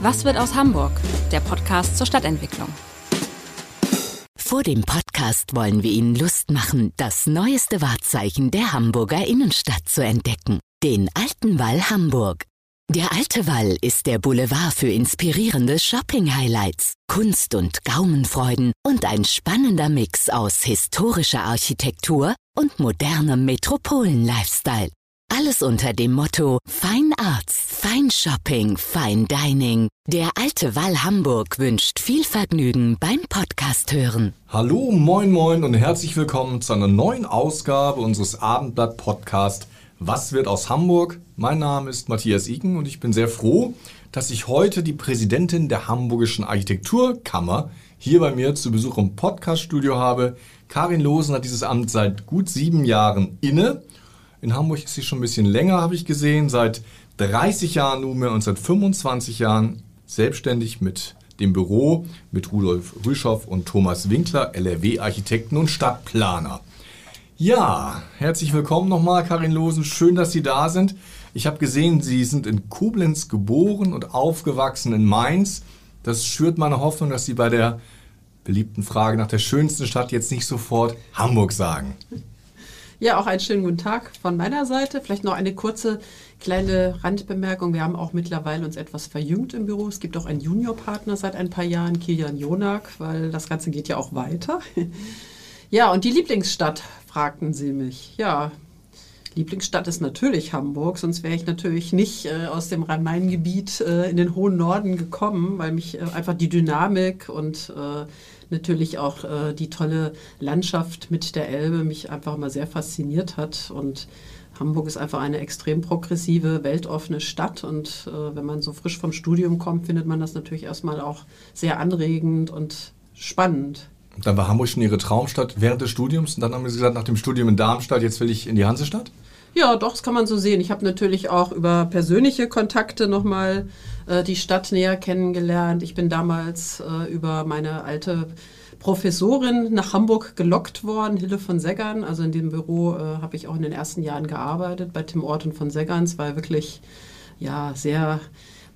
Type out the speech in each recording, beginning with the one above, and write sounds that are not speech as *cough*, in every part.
Was wird aus Hamburg? Der Podcast zur Stadtentwicklung. Vor dem Podcast wollen wir Ihnen Lust machen, das neueste Wahrzeichen der Hamburger Innenstadt zu entdecken. Den Alten Wall Hamburg. Der Alte Wall ist der Boulevard für inspirierende Shopping-Highlights, Kunst- und Gaumenfreuden und ein spannender Mix aus historischer Architektur und modernem Metropolen-Lifestyle. Alles unter dem Motto Fine Arts, Fine Shopping, Fine Dining. Der alte Wall Hamburg wünscht viel Vergnügen beim Podcast hören. Hallo, moin, moin und herzlich willkommen zu einer neuen Ausgabe unseres Abendblatt Podcast Was wird aus Hamburg? Mein Name ist Matthias Iken und ich bin sehr froh, dass ich heute die Präsidentin der Hamburgischen Architekturkammer hier bei mir zu Besuch im Podcaststudio habe. Karin Losen hat dieses Amt seit gut sieben Jahren inne in Hamburg ist sie schon ein bisschen länger, habe ich gesehen, seit 30 Jahren nunmehr und seit 25 Jahren selbstständig mit dem Büro mit Rudolf Rüschow und Thomas Winkler, LRW-Architekten und Stadtplaner. Ja, herzlich willkommen nochmal, Karin Losen. Schön, dass Sie da sind. Ich habe gesehen, Sie sind in Koblenz geboren und aufgewachsen in Mainz. Das schürt meine Hoffnung, dass Sie bei der beliebten Frage nach der schönsten Stadt jetzt nicht sofort Hamburg sagen. Ja, auch einen schönen guten Tag von meiner Seite. Vielleicht noch eine kurze kleine Randbemerkung. Wir haben auch mittlerweile uns etwas verjüngt im Büro. Es gibt auch einen Juniorpartner seit ein paar Jahren, Kilian Jonak, weil das Ganze geht ja auch weiter. *laughs* Ja, und die Lieblingsstadt, fragten Sie mich. Ja, Lieblingsstadt ist natürlich Hamburg, sonst wäre ich natürlich nicht äh, aus dem Rhein-Main-Gebiet äh, in den hohen Norden gekommen, weil mich äh, einfach die Dynamik und äh, natürlich auch äh, die tolle Landschaft mit der Elbe mich einfach immer sehr fasziniert hat. Und Hamburg ist einfach eine extrem progressive, weltoffene Stadt. Und äh, wenn man so frisch vom Studium kommt, findet man das natürlich erstmal auch sehr anregend und spannend. Dann war Hamburg schon Ihre Traumstadt während des Studiums. Und dann haben Sie gesagt, nach dem Studium in Darmstadt, jetzt will ich in die Hansestadt? Ja, doch, das kann man so sehen. Ich habe natürlich auch über persönliche Kontakte nochmal äh, die Stadt näher kennengelernt. Ich bin damals äh, über meine alte Professorin nach Hamburg gelockt worden, Hille von Seggern. Also in dem Büro äh, habe ich auch in den ersten Jahren gearbeitet bei Tim Ort und von Seggern. Es war wirklich ja, sehr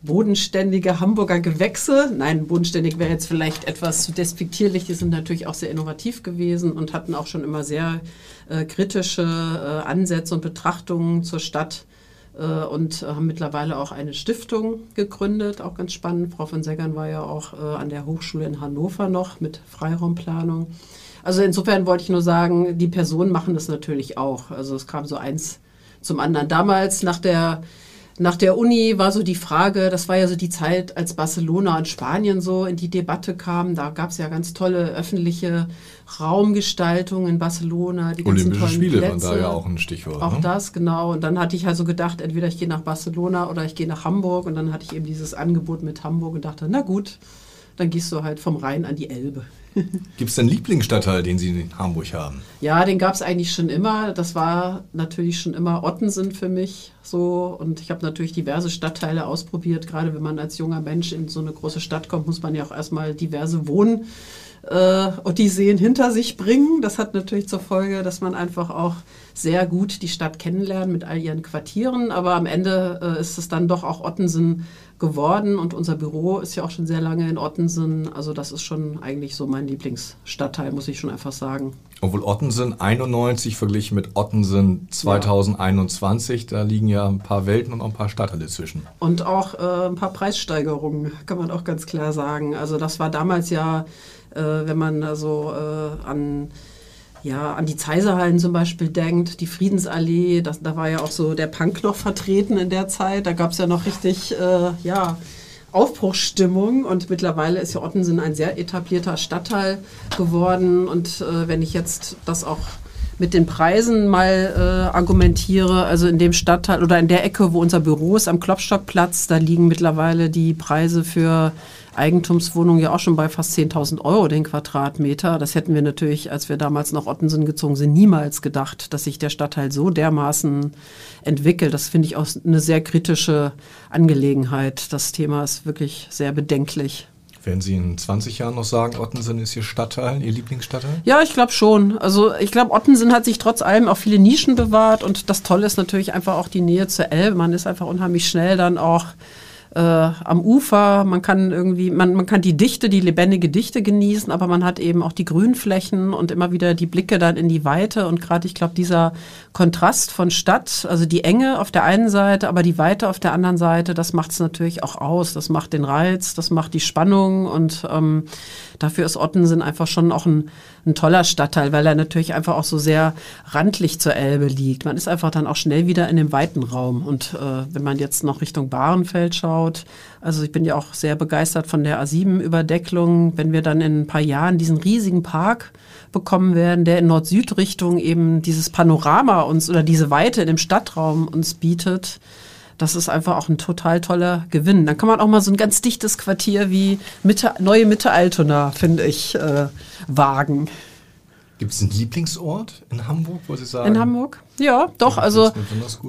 bodenständige Hamburger Gewächse. Nein, bodenständig wäre jetzt vielleicht etwas zu despektierlich. Die sind natürlich auch sehr innovativ gewesen und hatten auch schon immer sehr äh, kritische äh, Ansätze und Betrachtungen zur Stadt und haben mittlerweile auch eine Stiftung gegründet. Auch ganz spannend. Frau von Seggern war ja auch äh, an der Hochschule in Hannover noch mit Freiraumplanung. Also insofern wollte ich nur sagen, die Personen machen das natürlich auch. Also es kam so eins zum anderen. Damals nach der nach der Uni war so die Frage, das war ja so die Zeit, als Barcelona und Spanien so in die Debatte kam. Da gab es ja ganz tolle öffentliche Raumgestaltung in Barcelona. Die Olympische Spiele Plätze. waren da ja auch ein Stichwort. Auch ne? das, genau. Und dann hatte ich also gedacht, entweder ich gehe nach Barcelona oder ich gehe nach Hamburg. Und dann hatte ich eben dieses Angebot mit Hamburg und dachte, na gut, dann gehst du halt vom Rhein an die Elbe. *laughs* Gibt es einen Lieblingsstadtteil, den Sie in Hamburg haben? Ja, den gab es eigentlich schon immer. Das war natürlich schon immer Ottensen für mich so. Und ich habe natürlich diverse Stadtteile ausprobiert. Gerade wenn man als junger Mensch in so eine große Stadt kommt, muss man ja auch erstmal diverse Wohn- äh, Odysseen hinter sich bringen. Das hat natürlich zur Folge, dass man einfach auch sehr gut die Stadt kennenlernt mit all ihren Quartieren. Aber am Ende äh, ist es dann doch auch Ottensen geworden und unser Büro ist ja auch schon sehr lange in Ottensen. Also das ist schon eigentlich so mein Lieblingsstadtteil, muss ich schon einfach sagen. Obwohl Ottensen 91 verglichen mit Ottensen 2021, ja. da liegen ja ein paar Welten und auch ein paar Stadtteile zwischen. Und auch äh, ein paar Preissteigerungen, kann man auch ganz klar sagen. Also das war damals ja, äh, wenn man also äh, an ja, an die Zeiserhallen zum Beispiel denkt, die Friedensallee, das, da war ja auch so der Punk noch vertreten in der Zeit. Da gab es ja noch richtig, äh, ja, Aufbruchsstimmung und mittlerweile ist ja Ottensen ein sehr etablierter Stadtteil geworden. Und äh, wenn ich jetzt das auch mit den Preisen mal äh, argumentiere, also in dem Stadtteil oder in der Ecke, wo unser Büro ist, am Klopstockplatz, da liegen mittlerweile die Preise für Eigentumswohnungen ja auch schon bei fast 10.000 Euro den Quadratmeter. Das hätten wir natürlich, als wir damals nach Ottensen gezogen sind, niemals gedacht, dass sich der Stadtteil so dermaßen entwickelt. Das finde ich auch eine sehr kritische Angelegenheit. Das Thema ist wirklich sehr bedenklich. Werden Sie in 20 Jahren noch sagen, Ottensen ist Ihr Stadtteil, Ihr Lieblingsstadtteil? Ja, ich glaube schon. Also ich glaube, Ottensen hat sich trotz allem auch viele Nischen bewahrt und das Tolle ist natürlich einfach auch die Nähe zur Elbe. Man ist einfach unheimlich schnell dann auch äh, am Ufer, man kann irgendwie, man, man kann die Dichte, die lebendige Dichte genießen, aber man hat eben auch die Grünflächen und immer wieder die Blicke dann in die Weite. Und gerade, ich glaube, dieser Kontrast von Stadt, also die Enge auf der einen Seite, aber die Weite auf der anderen Seite, das macht es natürlich auch aus, das macht den Reiz, das macht die Spannung. Und ähm, dafür ist Ottensen einfach schon auch ein, ein toller Stadtteil, weil er natürlich einfach auch so sehr randlich zur Elbe liegt. Man ist einfach dann auch schnell wieder in dem weiten Raum und äh, wenn man jetzt noch Richtung Bahrenfeld schaut. Also ich bin ja auch sehr begeistert von der A7-Überdecklung. Wenn wir dann in ein paar Jahren diesen riesigen Park bekommen werden, der in Nord-Süd-Richtung eben dieses Panorama uns oder diese Weite in dem Stadtraum uns bietet, das ist einfach auch ein total toller Gewinn. Dann kann man auch mal so ein ganz dichtes Quartier wie Mitte, neue Mitte Altona, finde ich, äh, wagen. Gibt es einen Lieblingsort in Hamburg, wo Sie sagen? In Hamburg? Ja, doch. Also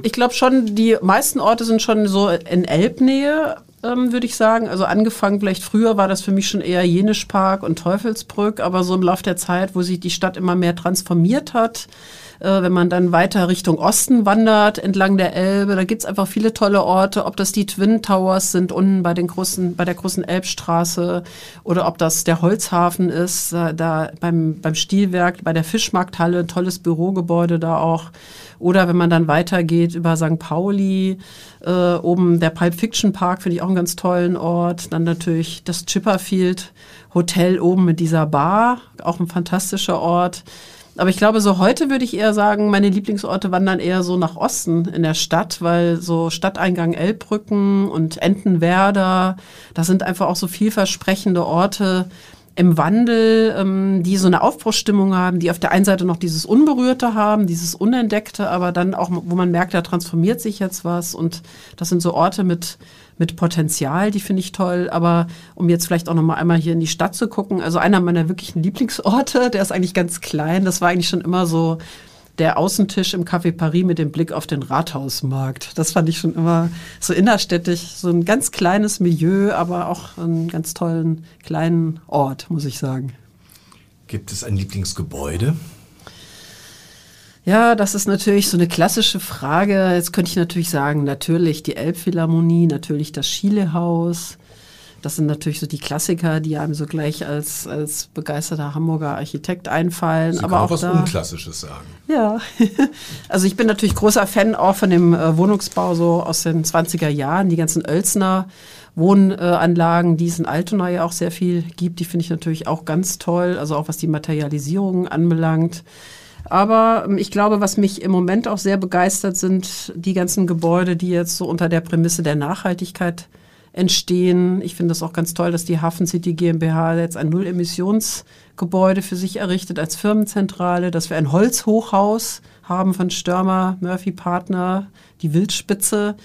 ich glaube schon, die meisten Orte sind schon so in Elbnähe, ähm, würde ich sagen. Also angefangen vielleicht früher war das für mich schon eher Jenischpark und Teufelsbrück, aber so im Laufe der Zeit, wo sich die Stadt immer mehr transformiert hat, äh, wenn man dann weiter Richtung Osten wandert, entlang der Elbe, da gibt's einfach viele tolle Orte, ob das die Twin Towers sind unten bei den großen, bei der großen Elbstraße oder ob das der Holzhafen ist, äh, da beim, beim Stilwerk, bei der Fischmarkthalle, tolles Bürogebäude da auch. Oder wenn man dann weitergeht über St. Pauli, äh, oben der Pulp Fiction Park finde ich auch einen ganz tollen Ort. Dann natürlich das Chipperfield Hotel oben mit dieser Bar, auch ein fantastischer Ort. Aber ich glaube, so heute würde ich eher sagen, meine Lieblingsorte wandern eher so nach Osten in der Stadt, weil so Stadteingang Elbbrücken und Entenwerder, das sind einfach auch so vielversprechende Orte im Wandel, ähm, die so eine Aufbruchsstimmung haben, die auf der einen Seite noch dieses Unberührte haben, dieses Unentdeckte, aber dann auch, wo man merkt, da transformiert sich jetzt was. Und das sind so Orte mit mit Potenzial, die finde ich toll. Aber um jetzt vielleicht auch noch mal einmal hier in die Stadt zu gucken, also einer meiner wirklichen Lieblingsorte, der ist eigentlich ganz klein. Das war eigentlich schon immer so der Außentisch im Café Paris mit dem Blick auf den Rathausmarkt. Das fand ich schon immer so innerstädtisch, so ein ganz kleines Milieu, aber auch einen ganz tollen kleinen Ort, muss ich sagen. Gibt es ein Lieblingsgebäude? Ja, das ist natürlich so eine klassische Frage. Jetzt könnte ich natürlich sagen, natürlich die Elbphilharmonie, natürlich das Schielehaus. Das sind natürlich so die Klassiker, die einem so gleich als, als begeisterter Hamburger Architekt einfallen. Sie aber auch was da, Unklassisches sagen. Ja, *laughs* also ich bin natürlich großer Fan auch von dem äh, Wohnungsbau so aus den 20er Jahren, die ganzen Oelsner Wohnanlagen, die es in Altona ja auch sehr viel gibt, die finde ich natürlich auch ganz toll, also auch was die Materialisierung anbelangt. Aber ähm, ich glaube, was mich im Moment auch sehr begeistert, sind die ganzen Gebäude, die jetzt so unter der Prämisse der Nachhaltigkeit entstehen. Ich finde es auch ganz toll, dass die Hafen City GmbH jetzt ein Null-Emissionsgebäude für sich errichtet als Firmenzentrale, dass wir ein Holzhochhaus haben von Störmer, Murphy Partner, die Wildspitze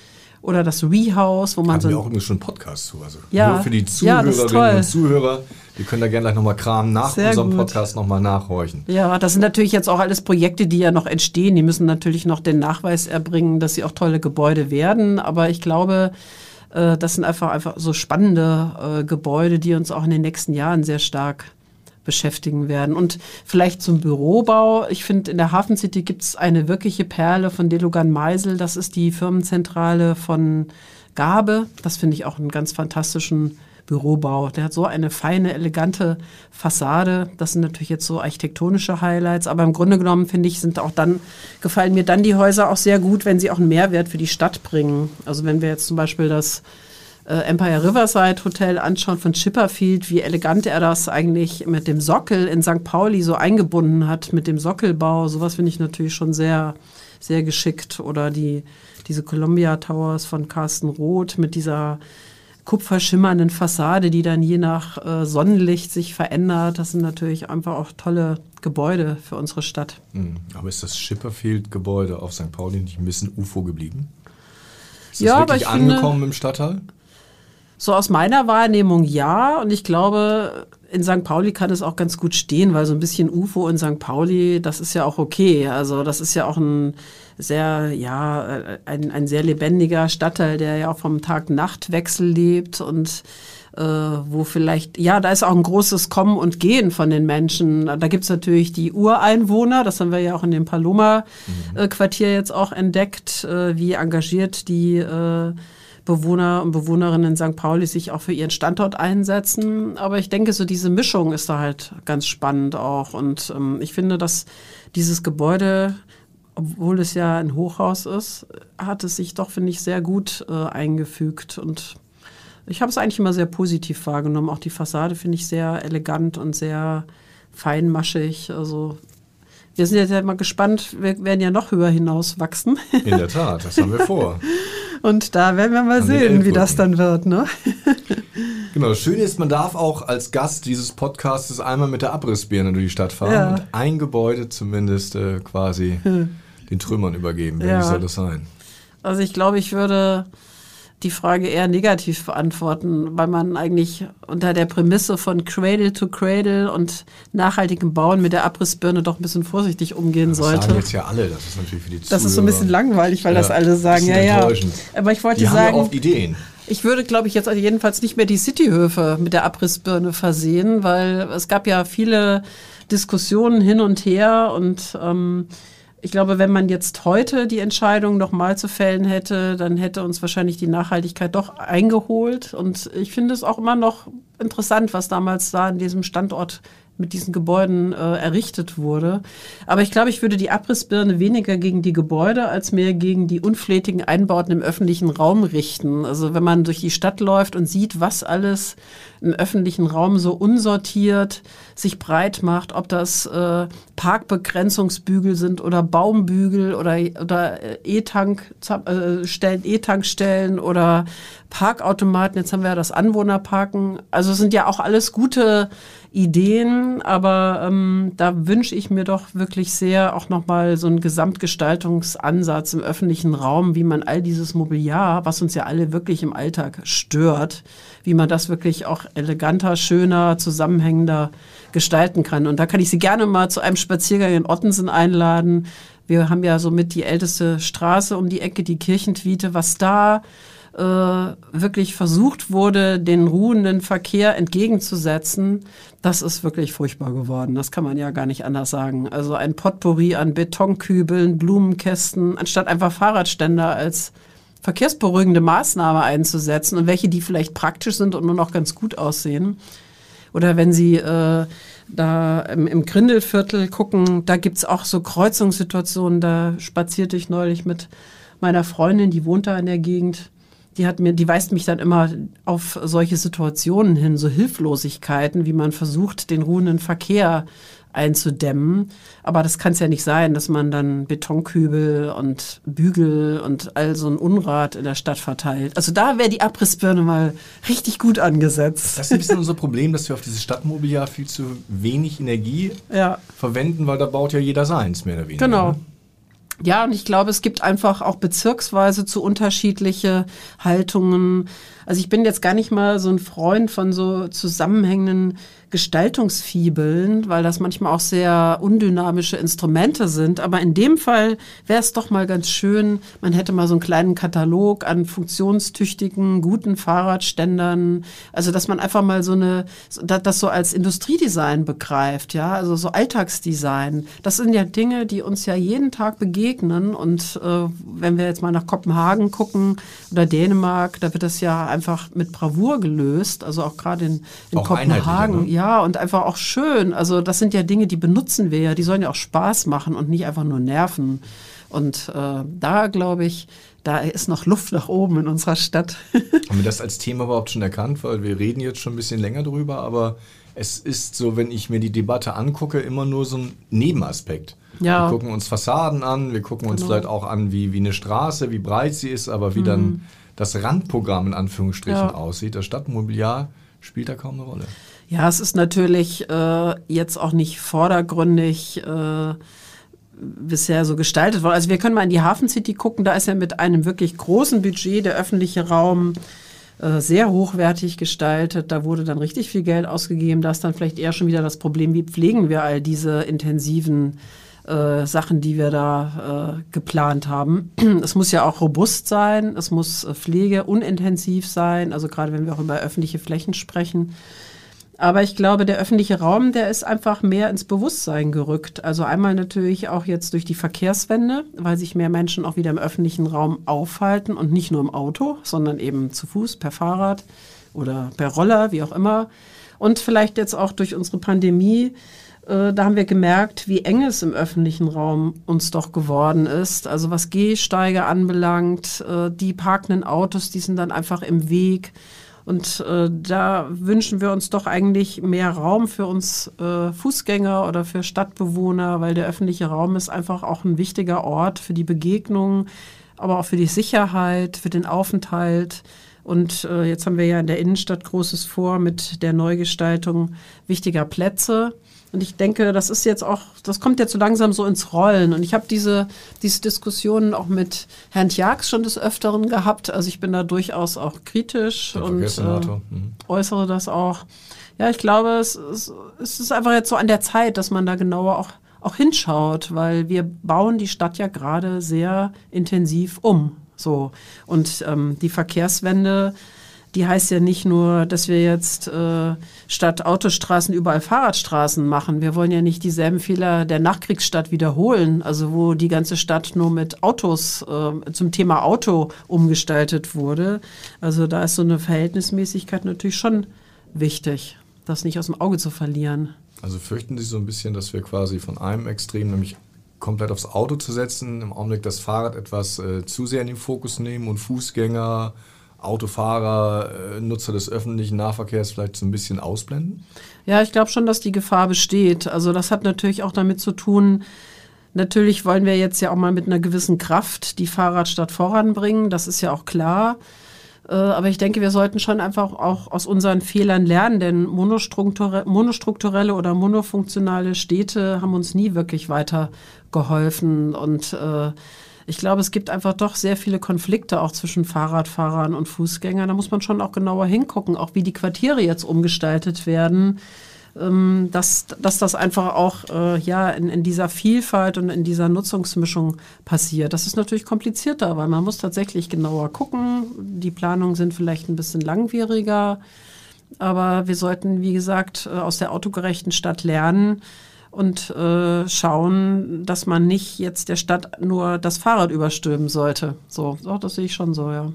oder das Rehouse, wo man Haben so. wir auch irgendwie schon einen Podcast zu. Also ja, nur für die Zuhörerinnen ja, und Zuhörer. Wir können da gerne gleich nochmal Kram nach Sehr unserem gut. Podcast nochmal nachhorchen. Ja, das sind natürlich jetzt auch alles Projekte, die ja noch entstehen. Die müssen natürlich noch den Nachweis erbringen, dass sie auch tolle Gebäude werden. Aber ich glaube, äh, das sind einfach, einfach so spannende äh, Gebäude, die uns auch in den nächsten Jahren sehr stark beschäftigen werden. Und vielleicht zum Bürobau. Ich finde, in der Hafen City gibt es eine wirkliche Perle von Delogan Meisel. Das ist die Firmenzentrale von Gabe. Das finde ich auch einen ganz fantastischen Bürobau. Der hat so eine feine, elegante Fassade. Das sind natürlich jetzt so architektonische Highlights, aber im Grunde genommen finde ich, sind auch dann, gefallen mir dann die Häuser auch sehr gut, wenn sie auch einen Mehrwert für die Stadt bringen. Also wenn wir jetzt zum Beispiel das Empire Riverside Hotel anschauen von Chipperfield, wie elegant er das eigentlich mit dem Sockel in St. Pauli so eingebunden hat, mit dem Sockelbau. Sowas finde ich natürlich schon sehr, sehr geschickt. Oder die, diese Columbia Towers von Carsten Roth mit dieser kupferschimmernden Fassade, die dann je nach äh, Sonnenlicht sich verändert. Das sind natürlich einfach auch tolle Gebäude für unsere Stadt. Hm, aber ist das Chipperfield-Gebäude auf St. Pauli nicht ein bisschen UFO geblieben? Ist ja, das wirklich angekommen finde, im Stadtteil? So aus meiner Wahrnehmung ja. Und ich glaube, in St. Pauli kann es auch ganz gut stehen, weil so ein bisschen UFO in St. Pauli, das ist ja auch okay. Also das ist ja auch ein sehr, ja, ein, ein sehr lebendiger Stadtteil, der ja auch vom Tag-Nacht-Wechsel lebt und äh, wo vielleicht, ja, da ist auch ein großes Kommen und Gehen von den Menschen. Da gibt's natürlich die Ureinwohner, das haben wir ja auch in dem Paloma-Quartier jetzt auch entdeckt, äh, wie engagiert die äh, Bewohner und Bewohnerinnen in St. Pauli sich auch für ihren Standort einsetzen. Aber ich denke, so diese Mischung ist da halt ganz spannend auch. Und ähm, ich finde, dass dieses Gebäude, obwohl es ja ein Hochhaus ist, hat es sich doch, finde ich, sehr gut äh, eingefügt. Und ich habe es eigentlich immer sehr positiv wahrgenommen. Auch die Fassade finde ich sehr elegant und sehr feinmaschig. Also wir sind jetzt ja mal gespannt, wir werden ja noch höher hinaus wachsen. In der Tat, das haben wir vor. *laughs* Und da werden wir mal An sehen, wie das dann wird. Ne? *laughs* Genau, das Schöne ist, man darf auch als Gast dieses Podcastes einmal mit der Abrissbirne durch die Stadt fahren Ja. und ein Gebäude zumindest äh, quasi den Trümmern übergeben. Wie Ja. soll das sein? Also ich glaube, ich würde die Frage eher negativ beantworten, weil man eigentlich unter der Prämisse von Cradle to Cradle und nachhaltigem Bauen mit der Abrissbirne doch ein bisschen vorsichtig umgehen Das sollte. sagen jetzt ja alle. Das ist natürlich für die Das ist so ein bisschen Zuhörer- langweilig, weil Ja, das alle sagen. Ja, ja. Aber ich wollte Die haben ja sagen, oft Ideen. ich würde, glaube ich, jetzt jedenfalls nicht mehr die Cityhöfe mit der Abrissbirne versehen, weil es gab ja viele Diskussionen hin und her und ähm, ich glaube, wenn man jetzt heute die Entscheidung nochmal zu fällen hätte, dann hätte uns wahrscheinlich die Nachhaltigkeit doch eingeholt. Und ich finde es auch immer noch interessant, was damals da an diesem Standort mit diesen Gebäuden äh, errichtet wurde. Aber ich glaube, ich würde die Abrissbirne weniger gegen die Gebäude als mehr gegen die unflätigen Einbauten im öffentlichen Raum richten. Also wenn man durch die Stadt läuft und sieht, was alles im öffentlichen Raum so unsortiert sich breit macht, ob das äh, Parkbegrenzungsbügel sind oder Baumbügel oder, oder äh, E-Tank, äh, Stellen, E-Tankstellen oder Parkautomaten. Jetzt haben wir ja das Anwohnerparken. Also es sind ja auch alles gute Ideen, aber ähm, da wünsche ich mir doch wirklich sehr auch nochmal so einen Gesamtgestaltungsansatz im öffentlichen Raum, wie man all dieses Mobiliar, was uns ja alle wirklich im Alltag stört, wie man das wirklich auch eleganter, schöner, zusammenhängender gestalten kann. Und da kann ich Sie gerne mal zu einem Spaziergang in Ottensen einladen. Wir haben ja somit die älteste Straße um die Ecke, die Kirchentwiete, was da äh, wirklich versucht wurde, den ruhenden Verkehr entgegenzusetzen, das ist wirklich furchtbar geworden. Das kann man ja gar nicht anders sagen. Also ein Potpourri an Betonkübeln, Blumenkästen, anstatt einfach Fahrradständer als verkehrsberuhigende Maßnahme einzusetzen und welche, die vielleicht praktisch sind und nur noch ganz gut aussehen. Oder wenn Sie äh, da im, im Grindelviertel gucken, da gibt's auch so Kreuzungssituationen. Da spazierte ich neulich mit meiner Freundin, die wohnt da in der Gegend. Die hat mir, die weist mich dann immer auf solche Situationen hin, so Hilflosigkeiten, wie man versucht, den ruhenden Verkehr einzudämmen. Aber das kann es ja nicht sein, dass man dann Betonkübel und Bügel und all so ein Unrat in der Stadt verteilt. Also da wäre die Abrissbirne mal richtig gut angesetzt. Das ist ein bisschen unser Problem, dass wir auf dieses Stadtmobiliar viel zu wenig Energie Ja. verwenden, weil da baut ja jeder seins, mehr oder weniger. Genau. Ja, und ich glaube, es gibt einfach auch bezirksweise zu unterschiedliche Haltungen. Also ich bin jetzt gar nicht mal so ein Freund von so zusammenhängenden Gestaltungsfibeln, weil das manchmal auch sehr undynamische Instrumente sind. Aber in dem Fall wäre es doch mal ganz schön, man hätte mal so einen kleinen Katalog an funktionstüchtigen, guten Fahrradständern. Also dass man einfach mal so eine, das das so als Industriedesign begreift, ja, also so Alltagsdesign. Das sind ja Dinge, die uns ja jeden Tag begegnen. Und äh, wenn wir jetzt mal nach Kopenhagen gucken oder Dänemark, da wird das ja einfach mit Bravour gelöst. Also auch gerade in, in einheitlicher, Kopenhagen. ne? Ja, und einfach auch schön. Also das sind ja Dinge, die benutzen wir ja. Die sollen ja auch Spaß machen und nicht einfach nur nerven. Und äh, da glaube ich, da ist noch Luft nach oben in unserer Stadt. *laughs* Haben wir das als Thema überhaupt schon erkannt? Weil wir reden jetzt schon ein bisschen länger drüber, aber es ist so, wenn ich mir die Debatte angucke, immer nur so ein Nebenaspekt. Ja. Wir gucken uns Fassaden an, wir gucken uns Genau. vielleicht auch an, wie, wie eine Straße, wie breit sie ist, aber wie dann das Randprogramm in Anführungsstrichen Mhm. Ja. aussieht. Das Stadtmobiliar spielt da kaum eine Rolle. Ja, es ist natürlich äh, jetzt auch nicht vordergründig äh, bisher so gestaltet worden. Also wir können mal in die Hafen City gucken, da ist ja mit einem wirklich großen Budget der öffentliche Raum äh, sehr hochwertig gestaltet. Da wurde dann richtig viel Geld ausgegeben. Da ist dann vielleicht eher schon wieder das Problem, wie pflegen wir all diese intensiven äh, Sachen, die wir da äh, geplant haben. *clears throat* Es muss ja auch robust sein, es muss äh, pflegeunintensiv sein, also gerade wenn wir auch über öffentliche Flächen sprechen. Aber ich glaube, der öffentliche Raum, der ist einfach mehr ins Bewusstsein gerückt. Also einmal natürlich auch jetzt durch die Verkehrswende, weil sich mehr Menschen auch wieder im öffentlichen Raum aufhalten und nicht nur im Auto, sondern eben zu Fuß, per Fahrrad oder per Roller, wie auch immer. Und vielleicht jetzt auch durch unsere Pandemie, äh, da haben wir gemerkt, wie eng es im öffentlichen Raum uns doch geworden ist. Also was Gehsteige anbelangt, äh, die parkenden Autos, die sind dann einfach im Weg. Und äh, da wünschen wir uns doch eigentlich mehr Raum für uns äh, Fußgänger oder für Stadtbewohner, weil der öffentliche Raum ist einfach auch ein wichtiger Ort für die Begegnung, aber auch für die Sicherheit, für den Aufenthalt. Und äh, jetzt haben wir ja in der Innenstadt Großes vor mit der Neugestaltung wichtiger Plätze. Und ich denke, das ist jetzt auch, das kommt jetzt so langsam so ins Rollen. Und ich habe diese, diese Diskussionen auch mit Herrn Tjax schon des Öfteren gehabt. Also ich bin da durchaus auch kritisch Der und äh, Mhm. äußere das auch. Ja, ich glaube, es, es, es ist einfach jetzt so an der Zeit, dass man da genauer auch, auch hinschaut, weil wir bauen die Stadt ja gerade sehr intensiv um. So. Und ähm, die Verkehrswende, die heißt ja nicht nur, dass wir jetzt äh, statt Autostraßen überall Fahrradstraßen machen. Wir wollen ja nicht dieselben Fehler der Nachkriegsstadt wiederholen, also wo die ganze Stadt nur mit Autos äh, zum Thema Auto umgestaltet wurde. Also da ist so eine Verhältnismäßigkeit natürlich schon wichtig, das nicht aus dem Auge zu verlieren. Also fürchten Sie so ein bisschen, dass wir quasi von einem Extrem, nämlich komplett aufs Auto zu setzen, im Augenblick das Fahrrad etwas äh, zu sehr in den Fokus nehmen und Fußgänger, Autofahrer, äh, Nutzer des öffentlichen Nahverkehrs vielleicht so ein bisschen ausblenden? Ja, ich glaube schon, dass die Gefahr besteht. Also das hat natürlich auch damit zu tun, natürlich wollen wir jetzt ja auch mal mit einer gewissen Kraft die Fahrradstadt voranbringen, das ist ja auch klar. Äh, aber ich denke, wir sollten schon einfach auch aus unseren Fehlern lernen, denn monostrukturelle, monostrukturelle oder monofunktionale Städte haben uns nie wirklich weitergeholfen. Und äh, ich glaube, es gibt einfach doch sehr viele Konflikte auch zwischen Fahrradfahrern und Fußgängern. Da muss man schon auch genauer hingucken, auch wie die Quartiere jetzt umgestaltet werden. Ähm, dass, dass das einfach auch äh, ja, in, in dieser Vielfalt und in dieser Nutzungsmischung passiert. Das ist natürlich komplizierter, weil man muss tatsächlich genauer gucken. Die Planungen sind vielleicht ein bisschen langwieriger, aber wir sollten, wie gesagt, äh, aus der autogerechten Stadt lernen und äh, schauen, dass man nicht jetzt der Stadt nur das Fahrrad überstülpen sollte. So, so das sehe ich schon so, ja.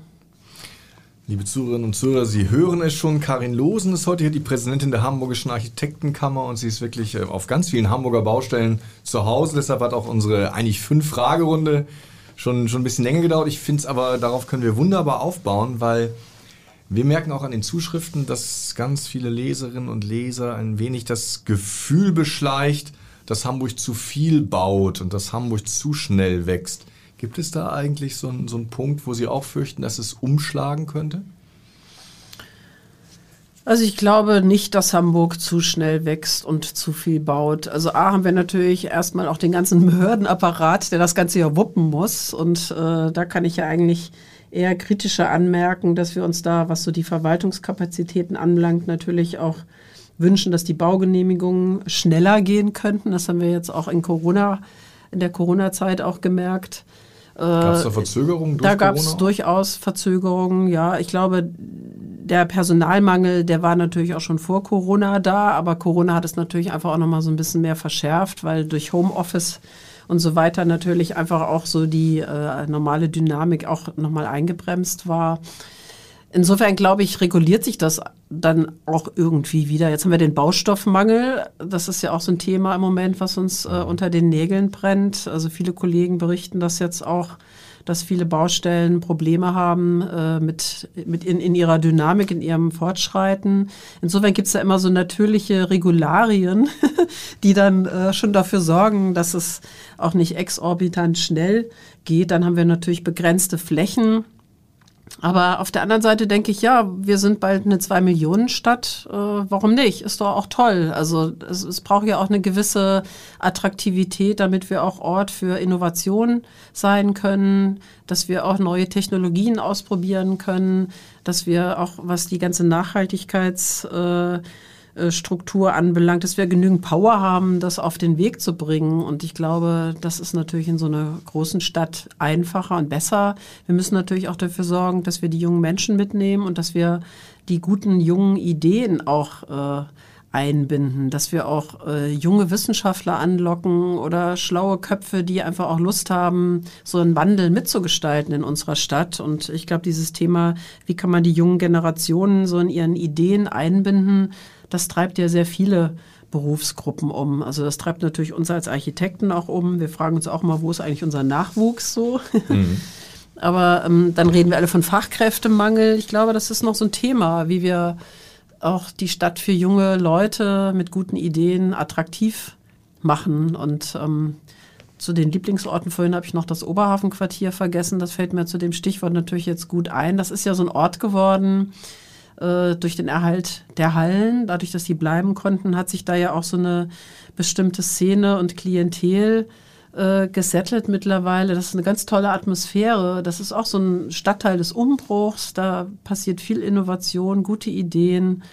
Liebe Zuhörerinnen und Zuhörer, Sie hören es schon. Karin Losen ist heute hier die Präsidentin der Hamburgischen Architektenkammer und sie ist wirklich äh, auf ganz vielen Hamburger Baustellen zu Hause. Deshalb hat auch unsere eigentlich fünf Fragerunde schon, schon ein bisschen länger gedauert. Ich finde es aber, darauf können wir wunderbar aufbauen, weil wir merken auch an den Zuschriften, dass ganz viele Leserinnen und Leser ein wenig das Gefühl beschleicht, dass Hamburg zu viel baut und dass Hamburg zu schnell wächst. Gibt es da eigentlich so einen, so einen Punkt, wo Sie auch fürchten, dass es umschlagen könnte? Also ich glaube nicht, dass Hamburg zu schnell wächst und zu viel baut. Also A haben wir natürlich erstmal auch den ganzen Behördenapparat, der das Ganze ja wuppen muss. Und äh, da kann ich ja eigentlich eher kritischer anmerken, dass wir uns da, was so die Verwaltungskapazitäten anbelangt, natürlich auch wünschen, dass die Baugenehmigungen schneller gehen könnten. Das haben wir jetzt auch in Corona, in der Corona-Zeit auch gemerkt. Gab es da Verzögerungen durch Da gab es durchaus Verzögerungen, ja. Ich glaube, der Personalmangel, der war natürlich auch schon vor Corona da, aber Corona hat es natürlich einfach auch nochmal so ein bisschen mehr verschärft, weil durch Homeoffice und so weiter natürlich einfach auch so die äh, normale Dynamik auch nochmal eingebremst war. Insofern glaube ich, reguliert sich das dann auch irgendwie wieder. Jetzt haben wir den Baustoffmangel. Das ist ja auch so ein Thema im Moment, was uns äh, unter den Nägeln brennt. Also viele Kollegen berichten das jetzt auch, dass viele Baustellen Probleme haben äh, mit, mit in, in ihrer Dynamik, in ihrem Fortschreiten. Insofern gibt es da immer so natürliche Regularien, *laughs* die dann äh, schon dafür sorgen, dass es auch nicht exorbitant schnell geht. Dann haben wir natürlich begrenzte Flächen aber auf der anderen Seite denke ich, ja, wir sind bald eine Zwei-Millionen-Stadt. Äh, warum nicht? Ist doch auch toll. Also es, es braucht ja auch eine gewisse Attraktivität, damit wir auch Ort für Innovation sein können, dass wir auch neue Technologien ausprobieren können, dass wir auch, was die ganze Nachhaltigkeits... Äh, Struktur anbelangt, dass wir genügend Power haben, das auf den Weg zu bringen. Und ich glaube, das ist natürlich in so einer großen Stadt einfacher und besser. Wir müssen natürlich auch dafür sorgen, dass wir die jungen Menschen mitnehmen und dass wir die guten jungen Ideen auch äh, einbinden, dass wir auch äh, junge Wissenschaftler anlocken oder schlaue Köpfe, die einfach auch Lust haben, so einen Wandel mitzugestalten in unserer Stadt. Und ich glaube, dieses Thema, wie kann man die jungen Generationen so in ihren Ideen einbinden, das treibt ja sehr viele Berufsgruppen um. Also das treibt natürlich uns als Architekten auch um. Wir fragen uns auch mal, wo ist eigentlich unser Nachwuchs so? Mhm. *laughs* Aber ähm, dann reden wir alle von Fachkräftemangel. Ich glaube, das ist noch so ein Thema, wie wir auch die Stadt für junge Leute mit guten Ideen attraktiv machen. Und ähm, zu den Lieblingsorten vorhin habe ich noch das Oberhafenquartier vergessen. Das fällt mir zu dem Stichwort natürlich jetzt gut ein. Das ist ja so ein Ort geworden äh, durch den Erhalt der Hallen. Dadurch, dass die bleiben konnten, hat sich da ja auch so eine bestimmte Szene und Klientel äh, gesettelt mittlerweile. Das ist eine ganz tolle Atmosphäre. Das ist auch so ein Stadtteil des Umbruchs. Da passiert viel Innovation, gute Ideen.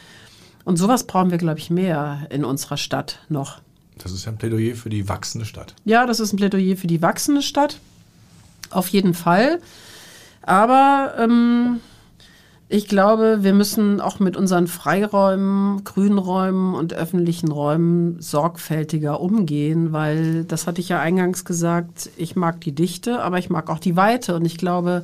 Und sowas brauchen wir, glaube ich, mehr in unserer Stadt noch. Das ist ja ein Plädoyer für die wachsende Stadt. Ja, das ist ein Plädoyer für die wachsende Stadt. Auf jeden Fall. Aber ähm, ich glaube, wir müssen auch mit unseren Freiräumen, Grünräumen und öffentlichen Räumen sorgfältiger umgehen, weil das hatte ich ja eingangs gesagt, ich mag die Dichte, aber ich mag auch die Weite. Und ich glaube,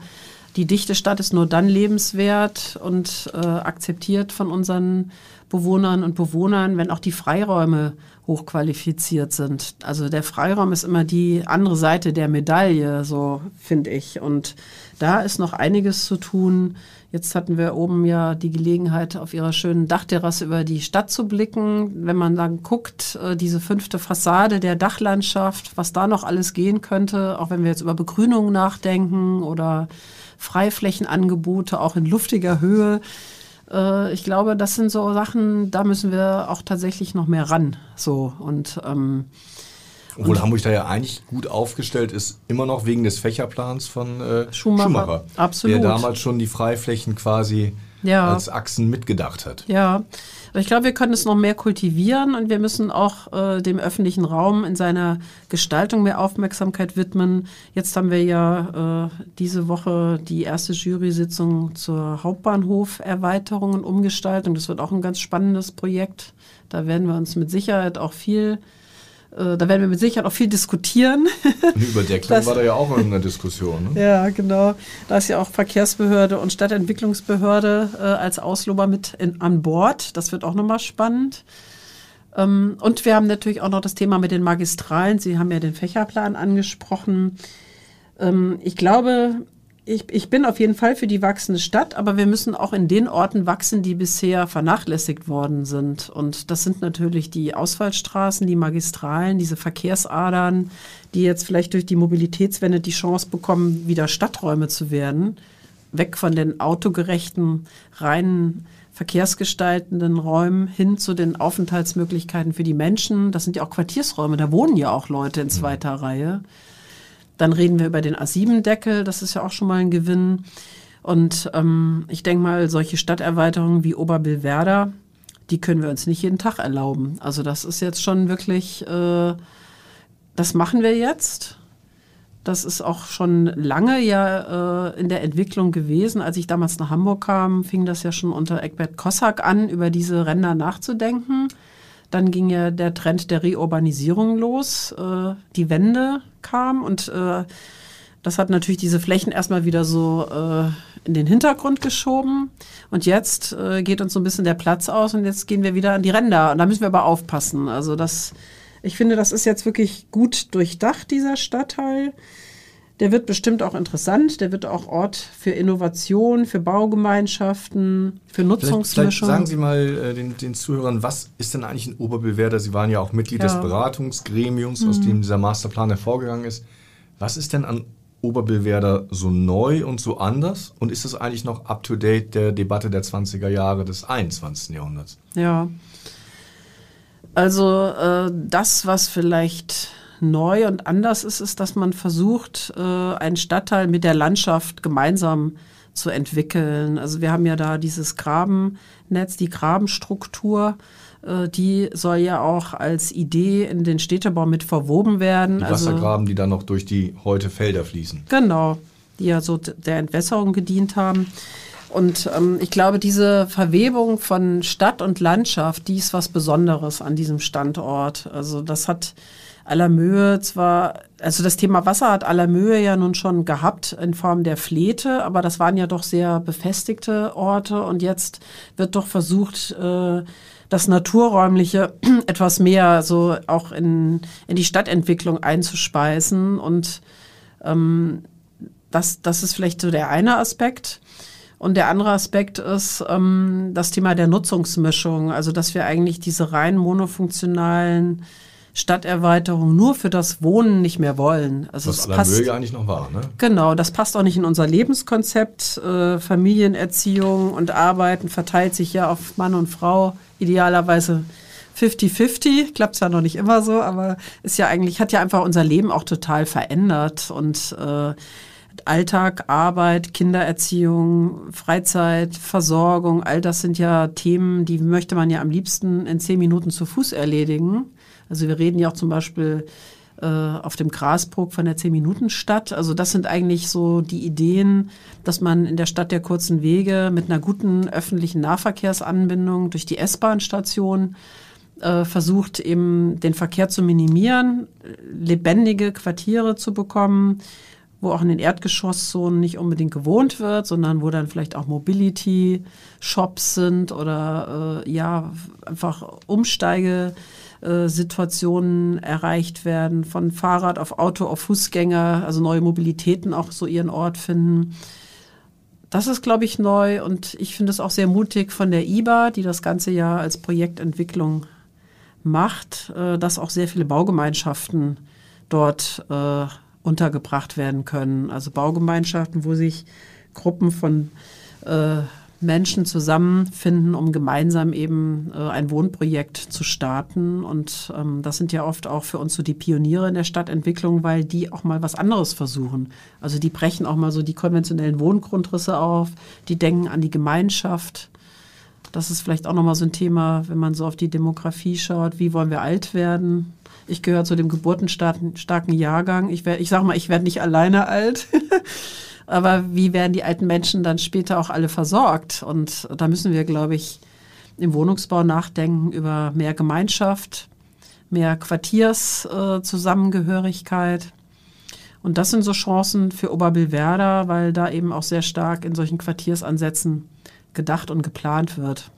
die dichte Stadt ist nur dann lebenswert und äh, akzeptiert von unseren Bewohnern und Bewohnern, wenn auch die Freiräume hochqualifiziert sind. Also der Freiraum ist immer die andere Seite der Medaille, so finde ich. Und da ist noch einiges zu tun Jetzt hatten wir oben ja die Gelegenheit, auf ihrer schönen Dachterrasse über die Stadt zu blicken. Wenn man dann guckt, äh, diese fünfte Fassade der Dachlandschaft, was da noch alles gehen könnte, auch wenn wir jetzt über Begrünung nachdenken oder Freiflächenangebote auch in luftiger Höhe. Äh, ich glaube, das sind so Sachen, da müssen wir auch tatsächlich noch mehr ran. So und ähm, obwohl Hamburg da ja eigentlich gut aufgestellt ist, immer noch wegen des Fächerplans von äh, Schumacher, Schumacher, Absolut. der damals schon die Freiflächen quasi ja. als Achsen mitgedacht hat. Ja, aber ich glaube, wir können es noch mehr kultivieren und wir müssen auch äh, dem öffentlichen Raum in seiner Gestaltung mehr Aufmerksamkeit widmen. Jetzt haben wir ja äh, diese Woche die erste Jury-Sitzung zur Hauptbahnhoferweiterung und Umgestaltung. Das wird auch ein ganz spannendes Projekt. Da werden wir uns mit Sicherheit auch viel äh, da werden wir mit Sicherheit auch viel diskutieren. *laughs* Eine Überdecklung das, war da ja auch in der Diskussion. Ne? Ja, genau. Da ist ja auch Verkehrsbehörde und Stadtentwicklungsbehörde äh, als Auslober mit in, an Bord. Das wird auch nochmal spannend. Ähm, und wir haben natürlich auch noch das Thema mit den Magistralen. Sie haben ja den Fächerplan angesprochen. Ähm, ich glaube, ich, ich bin auf jeden Fall für die wachsende Stadt, aber wir müssen auch in den Orten wachsen, die bisher vernachlässigt worden sind. Und das sind natürlich die Ausfallstraßen, die Magistralen, diese Verkehrsadern, die jetzt vielleicht durch die Mobilitätswende die Chance bekommen, wieder Stadträume zu werden. Weg von den autogerechten, reinen verkehrsgestaltenden Räumen hin zu den Aufenthaltsmöglichkeiten für die Menschen. Das sind ja auch Quartiersräume, da wohnen ja auch Leute in zweiter Reihe. Dann reden wir über den A7-Deckel, das ist ja auch schon mal ein Gewinn. Und ähm, ich denke mal, solche Stadterweiterungen wie Oberbillwerder, die können wir uns nicht jeden Tag erlauben. Also das ist jetzt schon wirklich, äh, das machen wir jetzt. Das ist auch schon lange ja äh, in der Entwicklung gewesen. Als ich damals nach Hamburg kam, fing das ja schon unter Eckbert Kossack an, über diese Ränder nachzudenken. Dann ging ja der Trend der Reurbanisierung los. Äh, die Wende kam und äh, das hat natürlich diese Flächen erstmal wieder so äh, in den Hintergrund geschoben. Und jetzt äh, geht uns so ein bisschen der Platz aus und jetzt gehen wir wieder an die Ränder. Und da müssen wir aber aufpassen. Also das, ich finde, das ist jetzt wirklich gut durchdacht, dieser Stadtteil. Der wird bestimmt auch interessant. Der wird auch Ort für Innovation, für Baugemeinschaften, für Nutzungsmischung. Vielleicht, sagen Sie mal äh, den, den, Zuhörern, was ist denn eigentlich ein Oberbillwerder? Sie waren ja auch Mitglied ja. des Beratungsgremiums, mhm. aus dem dieser Masterplan hervorgegangen ist. Was ist denn an Oberbillwerder so neu und so anders? Und ist das eigentlich noch up-to-date der Debatte der 20er Jahre des 21. Jahrhunderts? Ja. Also äh, das, was vielleicht neu und anders ist, ist, dass man versucht, äh, einen Stadtteil mit der Landschaft gemeinsam zu entwickeln. Also wir haben ja da dieses Grabennetz, die Grabenstruktur, äh, die soll ja auch als Idee in den Städtebau mit verwoben werden. Die also Wassergraben, also, die dann noch durch die heute Felder fließen. Genau, die ja so der Entwässerung gedient haben. Und ähm, ich glaube, diese Verwebung von Stadt und Landschaft, die ist was Besonderes an diesem Standort. Also das hat Allermöhe zwar, also das Thema Wasser hat Allermöhe ja nun schon gehabt in Form der Flete, aber das waren ja doch sehr befestigte Orte und jetzt wird doch versucht, äh, das Naturräumliche *clears throat* etwas mehr so auch in, in die Stadtentwicklung einzuspeisen und ähm, das, das ist vielleicht so der eine Aspekt. Und der andere Aspekt ist ähm, das Thema der Nutzungsmischung, also dass wir eigentlich diese rein monofunktionalen Stadterweiterungen nur für das Wohnen nicht mehr wollen. Also Was passt ja eigentlich noch war, ne? Genau, das passt auch nicht in unser Lebenskonzept. Äh, Familienerziehung und Arbeiten verteilt sich ja auf Mann und Frau idealerweise 50-50, klappt zwar noch nicht immer so, aber ist ja eigentlich, hat ja einfach unser Leben auch total verändert und äh, Alltag, Arbeit, Kindererziehung, Freizeit, Versorgung, all das sind ja Themen, die möchte man ja am liebsten in zehn Minuten zu Fuß erledigen. Also wir reden ja auch zum Beispiel äh, auf dem Grasbrook von der Zehn-Minuten-Stadt. Also das sind eigentlich so die Ideen, dass man in der Stadt der kurzen Wege mit einer guten öffentlichen Nahverkehrsanbindung durch die S-Bahn-Station äh, versucht, eben den Verkehr zu minimieren, lebendige Quartiere zu bekommen, wo auch in den Erdgeschosszonen nicht unbedingt gewohnt wird, sondern wo dann vielleicht auch Mobility-Shops sind oder äh, ja, einfach Umsteigesituationen erreicht werden, von Fahrrad auf Auto auf Fußgänger, also neue Mobilitäten auch so ihren Ort finden. Das ist, glaube ich, neu und ich finde es auch sehr mutig von der IBA, die das ganze Jahr als Projektentwicklung macht, äh, dass auch sehr viele Baugemeinschaften dort äh, untergebracht werden können. Also Baugemeinschaften, wo sich Gruppen von äh, Menschen zusammenfinden, um gemeinsam eben äh, ein Wohnprojekt zu starten. Und ähm, das sind ja oft auch für uns so die Pioniere in der Stadtentwicklung, weil die auch mal was anderes versuchen. Also die brechen auch mal so die konventionellen Wohngrundrisse auf, die denken an die Gemeinschaft. Das ist vielleicht auch nochmal so ein Thema, wenn man so auf die Demografie schaut. Wie wollen wir alt werden? Ich gehöre zu dem geburtenstarken Jahrgang. Ich, ich sage mal, ich werde nicht alleine alt. *laughs* Aber wie werden die alten Menschen dann später auch alle versorgt? Und da müssen wir, glaube ich, im Wohnungsbau nachdenken über mehr Gemeinschaft, mehr Quartierszusammengehörigkeit. Äh, und das sind so Chancen für Oberbillwerder, weil da eben auch sehr stark in solchen Quartiersansätzen gedacht und geplant wird.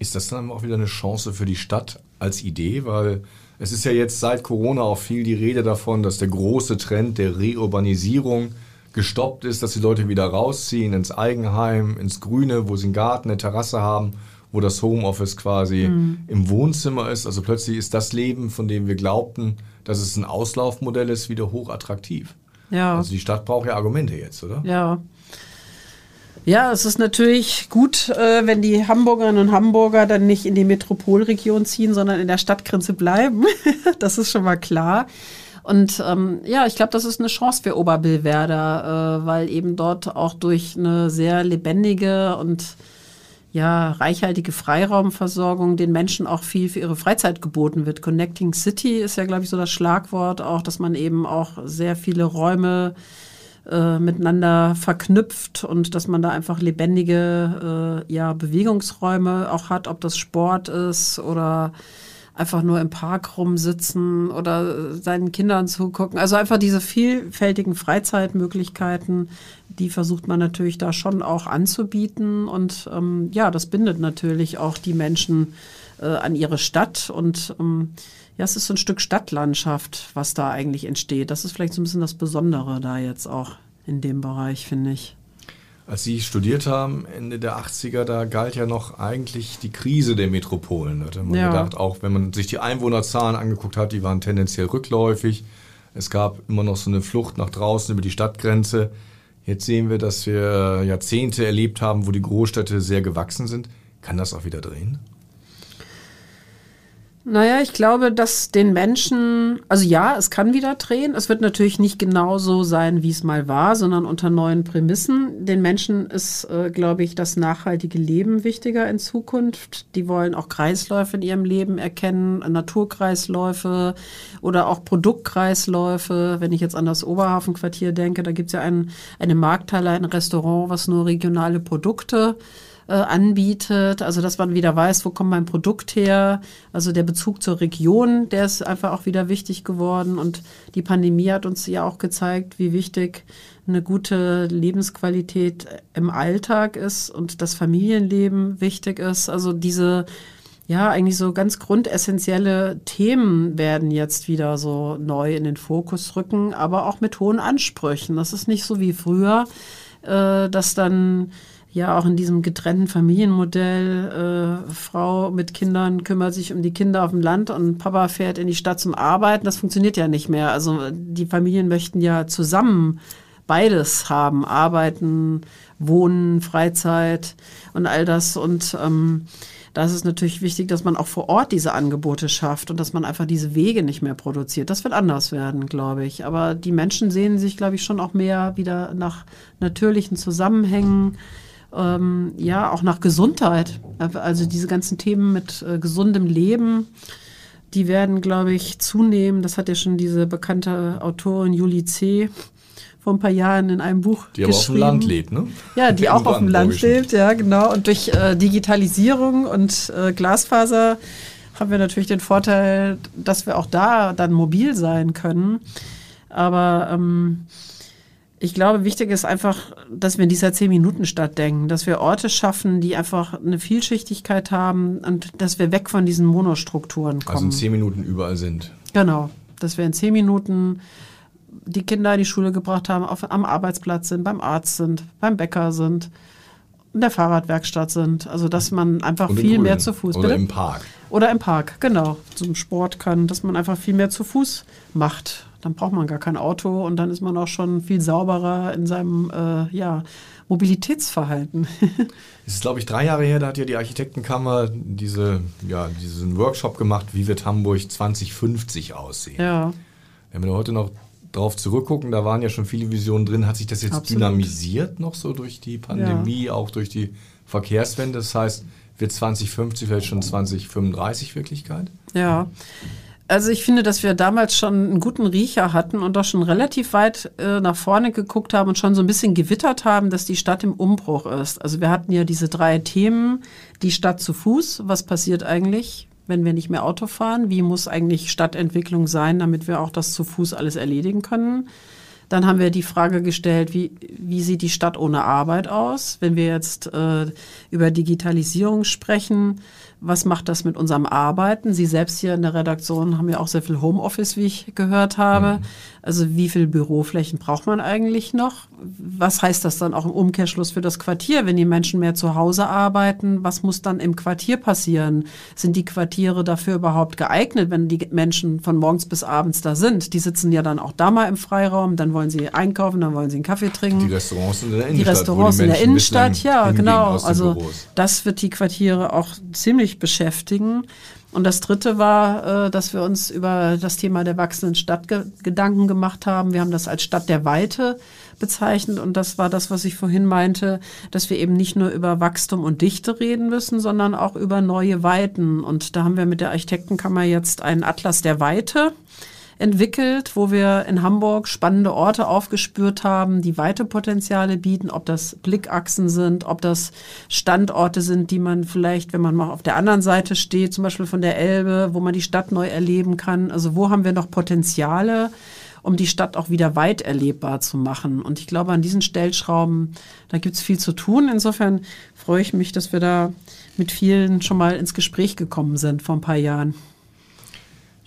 Ist das dann auch wieder eine Chance für die Stadt als Idee? Weil es ist ja jetzt seit Corona auch viel die Rede davon, dass der große Trend der Reurbanisierung gestoppt ist, dass die Leute wieder rausziehen ins Eigenheim, ins Grüne, wo sie einen Garten, eine Terrasse haben, wo das Homeoffice quasi mhm. im Wohnzimmer ist. Also plötzlich ist das Leben, von dem wir glaubten, dass es ein Auslaufmodell ist, wieder hochattraktiv. Ja. Also die Stadt braucht ja Argumente jetzt, oder? Ja. Ja, es ist natürlich gut, äh, wenn die Hamburgerinnen und Hamburger dann nicht in die Metropolregion ziehen, sondern in der Stadtgrenze bleiben. *laughs* das ist schon mal klar. Und ähm, ja, ich glaube, das ist eine Chance für Oberbillwerder, äh, weil eben dort auch durch eine sehr lebendige und ja, reichhaltige Freiraumversorgung den Menschen auch viel für ihre Freizeit geboten wird. Connecting City ist ja, glaube ich, so das Schlagwort auch, dass man eben auch sehr viele Räume äh, miteinander verknüpft und dass man da einfach lebendige äh, ja, Bewegungsräume auch hat, ob das Sport ist oder einfach nur im Park rumsitzen oder seinen Kindern zugucken. Also einfach diese vielfältigen Freizeitmöglichkeiten, die versucht man natürlich da schon auch anzubieten. Und ähm, ja, das bindet natürlich auch die Menschen äh, an ihre Stadt. Und ähm, ja, es ist so ein Stück Stadtlandschaft, was da eigentlich entsteht. Das ist vielleicht so ein bisschen das Besondere da jetzt auch in dem Bereich, finde ich. Als Sie studiert haben, Ende der 80er, da galt ja noch eigentlich die Krise der Metropolen. Da hatte man ja. gedacht, auch wenn man sich die Einwohnerzahlen angeguckt hat, die waren tendenziell rückläufig. Es gab immer noch so eine Flucht nach draußen über die Stadtgrenze. Jetzt sehen wir, dass wir Jahrzehnte erlebt haben, wo die Großstädte sehr gewachsen sind. Kann das auch wieder drehen? Naja, ich glaube, dass den Menschen, also ja, es kann wieder drehen. Es wird natürlich nicht genauso sein, wie es mal war, sondern unter neuen Prämissen. Den Menschen ist, äh, glaube ich, das nachhaltige Leben wichtiger in Zukunft. Die wollen auch Kreisläufe in ihrem Leben erkennen, Naturkreisläufe oder auch Produktkreisläufe. Wenn ich jetzt an das Oberhafenquartier denke, da gibt es ja ein, eine Markthalle, ein Restaurant, was nur regionale Produkte äh, anbietet. Also dass man wieder weiß, wo kommt mein Produkt her. Also der Bezug zur Region, der ist einfach auch wieder wichtig geworden. Und die Pandemie hat uns ja auch gezeigt, wie wichtig eine gute Lebensqualität im Alltag ist und das Familienleben wichtig ist. Also diese ja, eigentlich so ganz grundessentielle Themen werden jetzt wieder so neu in den Fokus rücken, aber auch mit hohen Ansprüchen. Das ist nicht so wie früher, äh, dass dann ja auch in diesem getrennten Familienmodell, äh, Frau mit Kindern kümmert sich um die Kinder auf dem Land und Papa fährt in die Stadt zum Arbeiten. Das funktioniert ja nicht mehr. Also die Familien möchten ja zusammen beides haben, arbeiten, wohnen, Freizeit und all das. Und ähm, da ist es natürlich wichtig, dass man auch vor Ort diese Angebote schafft und dass man einfach diese Wege nicht mehr produziert. Das wird anders werden, glaube ich. Aber die Menschen sehen sich, glaube ich, schon auch mehr wieder nach natürlichen Zusammenhängen ähm, ja auch nach Gesundheit. Also diese ganzen Themen mit äh, gesundem Leben, die werden, glaube ich, zunehmen. Das hat ja schon diese bekannte Autorin Julie C. vor ein paar Jahren in einem Buch die geschrieben. Die aber auf dem Land lebt, ne? Ja, die *laughs* auch auf dem Land lebt, ja, genau. Und durch äh, Digitalisierung und äh, Glasfaser haben wir natürlich den Vorteil, dass wir auch da dann mobil sein können. Aber ähm, ich glaube, wichtig ist einfach, dass wir in dieser Zehn-Minuten-Stadt denken, dass wir Orte schaffen, die einfach eine Vielschichtigkeit haben und dass wir weg von diesen Monostrukturen kommen. Also in zehn Minuten überall sind. Genau, dass wir in zehn Minuten die Kinder in die Schule gebracht haben, auf, am Arbeitsplatz sind, beim Arzt sind, beim Bäcker sind, in der Fahrradwerkstatt sind. Also dass man einfach viel Grün. mehr zu Fuß. Oder bitte? im Park. Oder im Park, genau. Zum Sport kann, dass man einfach viel mehr zu Fuß macht dann braucht man gar kein Auto und dann ist man auch schon viel sauberer in seinem äh, ja, Mobilitätsverhalten. *laughs* Es ist, glaube ich, drei Jahre her, da hat ja die Architektenkammer diese, ja, diesen Workshop gemacht, wie wird Hamburg 2050 aussehen. Ja. Wenn wir heute noch drauf zurückgucken, da waren ja schon viele Visionen drin. Hat sich das jetzt Absolut. dynamisiert noch so durch die Pandemie, ja. auch durch die Verkehrswende? Das heißt, wird 2050 vielleicht schon 2035 Wirklichkeit? Ja. Also ich finde, dass wir damals schon einen guten Riecher hatten und doch schon relativ weit äh, nach vorne geguckt haben und schon so ein bisschen gewittert haben, dass die Stadt im Umbruch ist. Also wir hatten ja diese drei Themen, die Stadt zu Fuß, was passiert eigentlich, wenn wir nicht mehr Auto fahren? Wie muss eigentlich Stadtentwicklung sein, damit wir auch das zu Fuß alles erledigen können? Dann haben wir die Frage gestellt, wie, wie sieht die Stadt ohne Arbeit aus? Wenn wir jetzt äh, über Digitalisierung sprechen, was macht das mit unserem Arbeiten? Sie selbst hier in der Redaktion haben ja auch sehr viel Homeoffice, wie ich gehört habe. Mhm. Also wie viel Büroflächen braucht man eigentlich noch? Was heißt das dann auch im Umkehrschluss für das Quartier, wenn die Menschen mehr zu Hause arbeiten? Was muss dann im Quartier passieren? Sind die Quartiere dafür überhaupt geeignet, wenn die Menschen von morgens bis abends da sind? Die sitzen ja dann auch da mal im Freiraum, dann wollen sie einkaufen, dann wollen sie einen Kaffee trinken. Die Restaurants in der Innenstadt. Die Restaurants die in der Innenstadt, ja, genau. Also das wird die Quartiere auch ziemlich ziemlich beschäftigen. Und das Dritte war, äh, dass wir uns über das Thema der wachsenden Stadt Gedanken gemacht haben. Wir haben das als Stadt der Weite bezeichnet. Und das war das, was ich vorhin meinte, dass wir eben nicht nur über Wachstum und Dichte reden müssen, sondern auch über neue Weiten. Und da haben wir mit der Architektenkammer jetzt einen Atlas der Weite entwickelt, wo wir in Hamburg spannende Orte aufgespürt haben, die weite Potenziale bieten, ob das Blickachsen sind, ob das Standorte sind, die man vielleicht, wenn man mal auf der anderen Seite steht, zum Beispiel von der Elbe, wo man die Stadt neu erleben kann. Also wo haben wir noch Potenziale? um die Stadt auch wieder weit erlebbar zu machen. Und ich glaube, an diesen Stellschrauben, da gibt es viel zu tun. Insofern freue ich mich, dass wir da mit vielen schon mal ins Gespräch gekommen sind vor ein paar Jahren.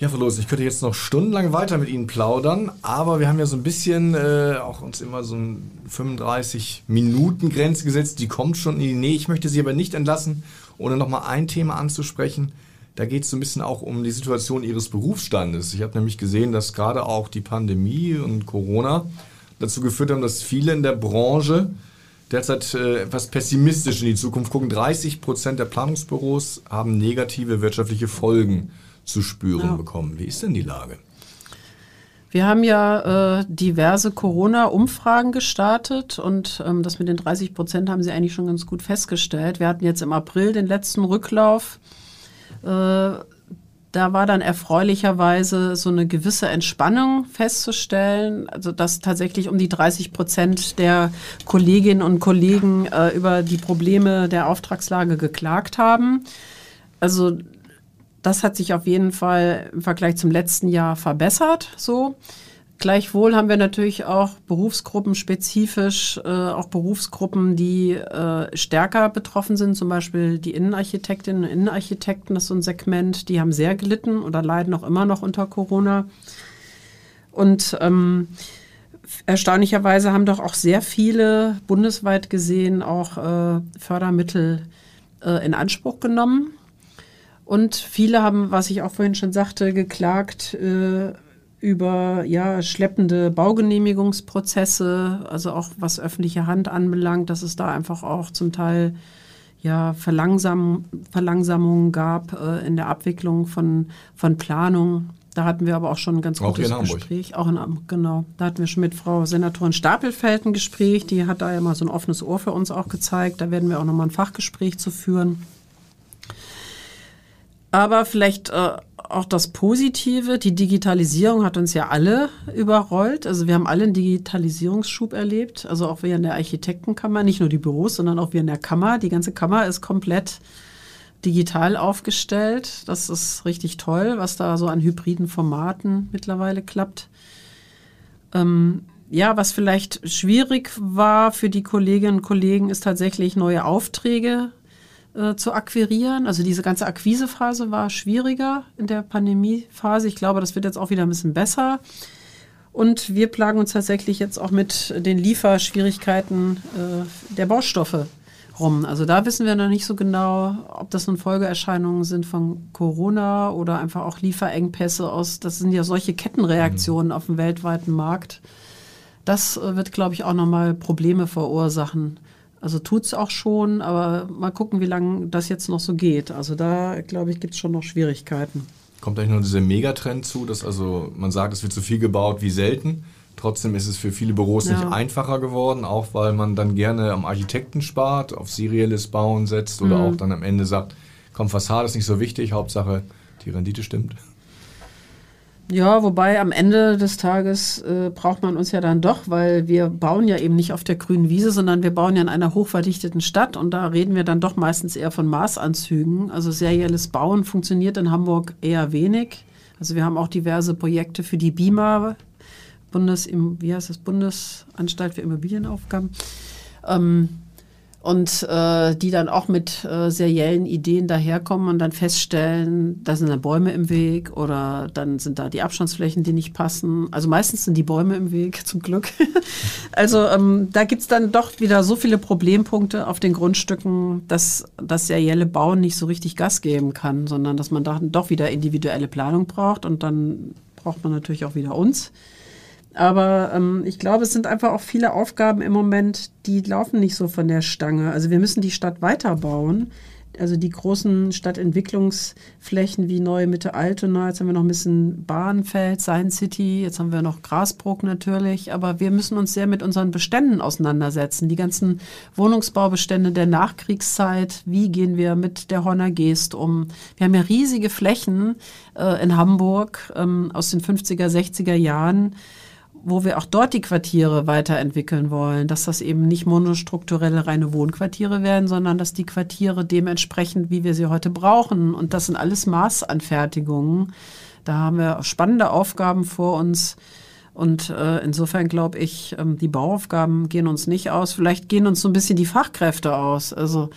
Ja, Frau Los, ich könnte jetzt noch stundenlang weiter mit Ihnen plaudern, aber wir haben ja so ein bisschen äh, auch uns immer so ein 35 Minuten Grenze gesetzt, die kommt schon in die Nähe. Ich möchte Sie aber nicht entlassen, ohne nochmal ein Thema anzusprechen. Da geht es so ein bisschen auch um die Situation Ihres Berufsstandes. Ich habe nämlich gesehen, dass gerade auch die Pandemie und Corona dazu geführt haben, dass viele in der Branche derzeit äh, etwas pessimistisch in die Zukunft gucken. 30 Prozent der Planungsbüros haben negative wirtschaftliche Folgen zu spüren Ja. bekommen. Wie ist denn die Lage? Wir haben ja äh, diverse Corona-Umfragen gestartet und ähm, das mit den 30 Prozent haben Sie eigentlich schon ganz gut festgestellt. Wir hatten jetzt im April den letzten Rücklauf. Äh, da war dann erfreulicherweise so eine gewisse Entspannung festzustellen, also dass tatsächlich um die 30 Prozent der Kolleginnen und Kollegen äh, über die Probleme der Auftragslage geklagt haben. Also das hat sich auf jeden Fall im Vergleich zum letzten Jahr verbessert. So. Gleichwohl haben wir natürlich auch berufsgruppenspezifisch, äh, auch Berufsgruppen, die äh, stärker betroffen sind, zum Beispiel die Innenarchitektinnen und Innenarchitekten, das ist so ein Segment, die haben sehr gelitten oder leiden auch immer noch unter Corona. Und ähm, erstaunlicherweise haben doch auch sehr viele bundesweit gesehen auch äh, Fördermittel äh, in Anspruch genommen. Und viele haben, was ich auch vorhin schon sagte, geklagt äh, über ja, schleppende Baugenehmigungsprozesse, also auch was öffentliche Hand anbelangt, dass es da einfach auch zum Teil ja, Verlangsam Verlangsamungen gab äh, in der Abwicklung von, von Planung. Da hatten wir aber auch schon ein ganz Auch gutes Hamburg. Gespräch. Auch in Hamburg, genau. Da hatten wir schon mit Frau Senatorin Stapelfeld ein Gespräch. Die hat da ja mal so ein offenes Ohr für uns auch gezeigt. Da werden wir auch nochmal ein Fachgespräch zu führen. Aber vielleicht äh, auch das Positive, die Digitalisierung hat uns ja alle überrollt. Also wir haben alle einen Digitalisierungsschub erlebt. Also auch wir in der Architektenkammer, nicht nur die Büros, sondern auch wir in der Kammer. Die ganze Kammer ist komplett digital aufgestellt. Das ist richtig toll, was da so an hybriden Formaten mittlerweile klappt. Ähm, ja, was vielleicht schwierig war für die Kolleginnen und Kollegen, ist tatsächlich neue Aufträge äh, zu akquirieren. Also diese ganze Akquisephase war schwieriger in der Pandemiephase. Ich glaube, das wird jetzt auch wieder ein bisschen besser. Und wir plagen uns tatsächlich jetzt auch mit den Lieferschwierigkeiten äh, der Baustoffe rum. Also da wissen wir noch nicht so genau, ob das nun Folgeerscheinungen sind von Corona oder einfach auch Lieferengpässe aus. Das sind ja solche Kettenreaktionen auf dem weltweiten Markt. Das äh, wird, glaube ich, auch nochmal Probleme verursachen. Also tut es auch schon, aber mal gucken, wie lange das jetzt noch so geht. Also da, glaube ich, gibt es schon noch Schwierigkeiten. Kommt eigentlich noch dieser Megatrend zu, dass also man sagt, es wird so viel gebaut wie selten. Trotzdem ist es für viele Büros Ja. nicht einfacher geworden, auch weil man dann gerne am Architekten spart, auf serielles Bauen setzt oder Mhm. auch dann am Ende sagt, komm, Fassade ist nicht so wichtig, Hauptsache die Rendite stimmt. Ja, wobei am Ende des Tages äh, braucht man uns ja dann doch, weil wir bauen ja eben nicht auf der grünen Wiese, sondern wir bauen ja in einer hochverdichteten Stadt und da reden wir dann doch meistens eher von Maßanzügen. Also serielles Bauen funktioniert in Hamburg eher wenig. Also wir haben auch diverse Projekte für die BIMA, Bundes, wie heißt das, Bundesanstalt für Immobilienaufgaben. Ähm, und äh, die dann auch mit äh, seriellen Ideen daherkommen und dann feststellen, da sind dann Bäume im Weg oder dann sind da die Abstandsflächen, die nicht passen. Also meistens sind die Bäume im Weg, *laughs* zum Glück. *laughs* also ähm, da gibt's dann doch wieder so viele Problempunkte auf den Grundstücken, dass das serielle Bauen nicht so richtig Gas geben kann, sondern dass man da doch wieder individuelle Planung braucht und dann braucht man natürlich auch wieder uns. Aber ähm, ich glaube, es sind einfach auch viele Aufgaben im Moment, die laufen nicht so von der Stange. Also wir müssen die Stadt weiterbauen. Also die großen Stadtentwicklungsflächen wie Neue Mitte Altona, jetzt haben wir noch ein bisschen Bahnfeld, Science City, jetzt haben wir noch Grasbrook natürlich, aber wir müssen uns sehr mit unseren Beständen auseinandersetzen. Die ganzen Wohnungsbaubestände der Nachkriegszeit, wie gehen wir mit der Horner Geest um? Wir haben ja riesige Flächen äh, in Hamburg ähm, aus den 50er, 60er Jahren, wo wir auch dort die Quartiere weiterentwickeln wollen, dass das eben nicht monostrukturelle reine Wohnquartiere werden, sondern dass die Quartiere dementsprechend, wie wir sie heute brauchen, und das sind alles Maßanfertigungen. Da haben wir spannende Aufgaben vor uns. Und äh, insofern glaube ich, ähm, die Bauaufgaben gehen uns nicht aus. Vielleicht gehen uns so ein bisschen die Fachkräfte aus. Also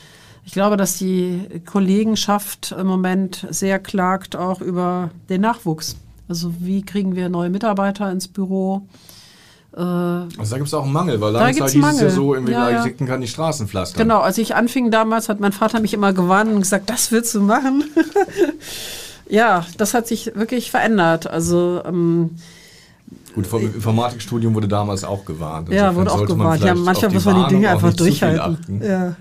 ich glaube, dass die Kollegenschaft im Moment sehr klagt auch über den Nachwuchs. Also wie kriegen wir neue Mitarbeiter ins Büro? Äh, Also da gibt es auch einen Mangel, weil lange Zeit hieß es ja so, irgendwie Ja, ja. Kann die Straßen pflastern. genau, als ich anfing damals, hat mein Vater mich immer gewarnt und gesagt, das willst du machen. *laughs* ja, das hat sich wirklich verändert. Also ähm, Gut, vom Informatikstudium wurde damals auch gewarnt. ja, wurde auch sollte man gewarnt. Ja, manchmal muss man die Dinge einfach durchhalten. Ja.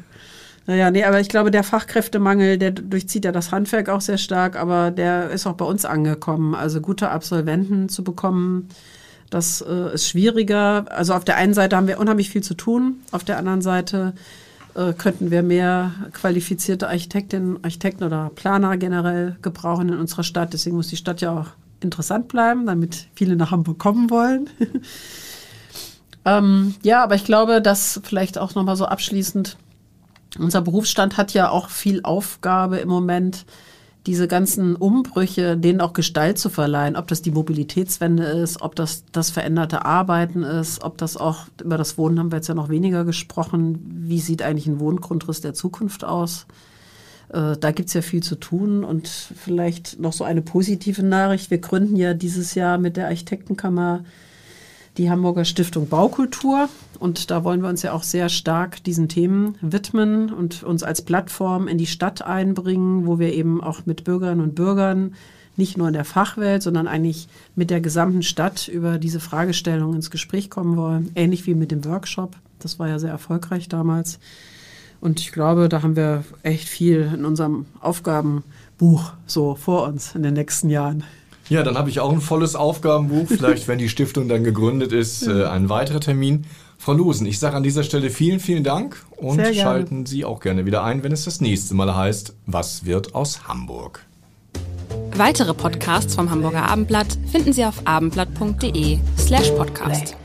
Naja, nee, aber ich glaube, der Fachkräftemangel, der durchzieht ja das Handwerk auch sehr stark, aber der ist auch bei uns angekommen. Also gute Absolventen zu bekommen, das äh, ist schwieriger. Also auf der einen Seite haben wir unheimlich viel zu tun, auf der anderen Seite äh, könnten wir mehr qualifizierte Architektinnen, Architekten oder Planer generell gebrauchen in unserer Stadt. Deswegen muss die Stadt ja auch interessant bleiben, damit viele nach Hamburg kommen wollen. *laughs* ähm, ja, aber ich glaube, dass vielleicht auch nochmal so abschließend, unser Berufsstand hat ja auch viel Aufgabe im Moment, diese ganzen Umbrüche, denen auch Gestalt zu verleihen, ob das die Mobilitätswende ist, ob das das veränderte Arbeiten ist, ob das auch, über das Wohnen haben wir jetzt ja noch weniger gesprochen, wie sieht eigentlich ein Wohngrundriss der Zukunft aus? Äh, da gibt's ja viel zu tun und vielleicht noch so eine positive Nachricht. Wir gründen ja dieses Jahr mit der Architektenkammer die Hamburger Stiftung Baukultur. Und da wollen wir uns ja auch sehr stark diesen Themen widmen und uns als Plattform in die Stadt einbringen, wo wir eben auch mit Bürgerinnen und Bürgern nicht nur in der Fachwelt, sondern eigentlich mit der gesamten Stadt über diese Fragestellung ins Gespräch kommen wollen. Ähnlich wie mit dem Workshop. Das war ja sehr erfolgreich damals. Und ich glaube, da haben wir echt viel in unserem Aufgabenbuch so vor uns in den nächsten Jahren. Ja, dann habe ich auch ein volles Aufgabenbuch. Vielleicht, wenn die Stiftung dann gegründet ist, äh, ein weiterer Termin. Frau Lusen, ich sage an dieser Stelle vielen, vielen Dank und schalten Sie auch gerne wieder ein, wenn es das nächste Mal heißt, was wird aus Hamburg? Weitere Podcasts vom Hamburger Abendblatt finden Sie auf abendblatt.de slash podcast.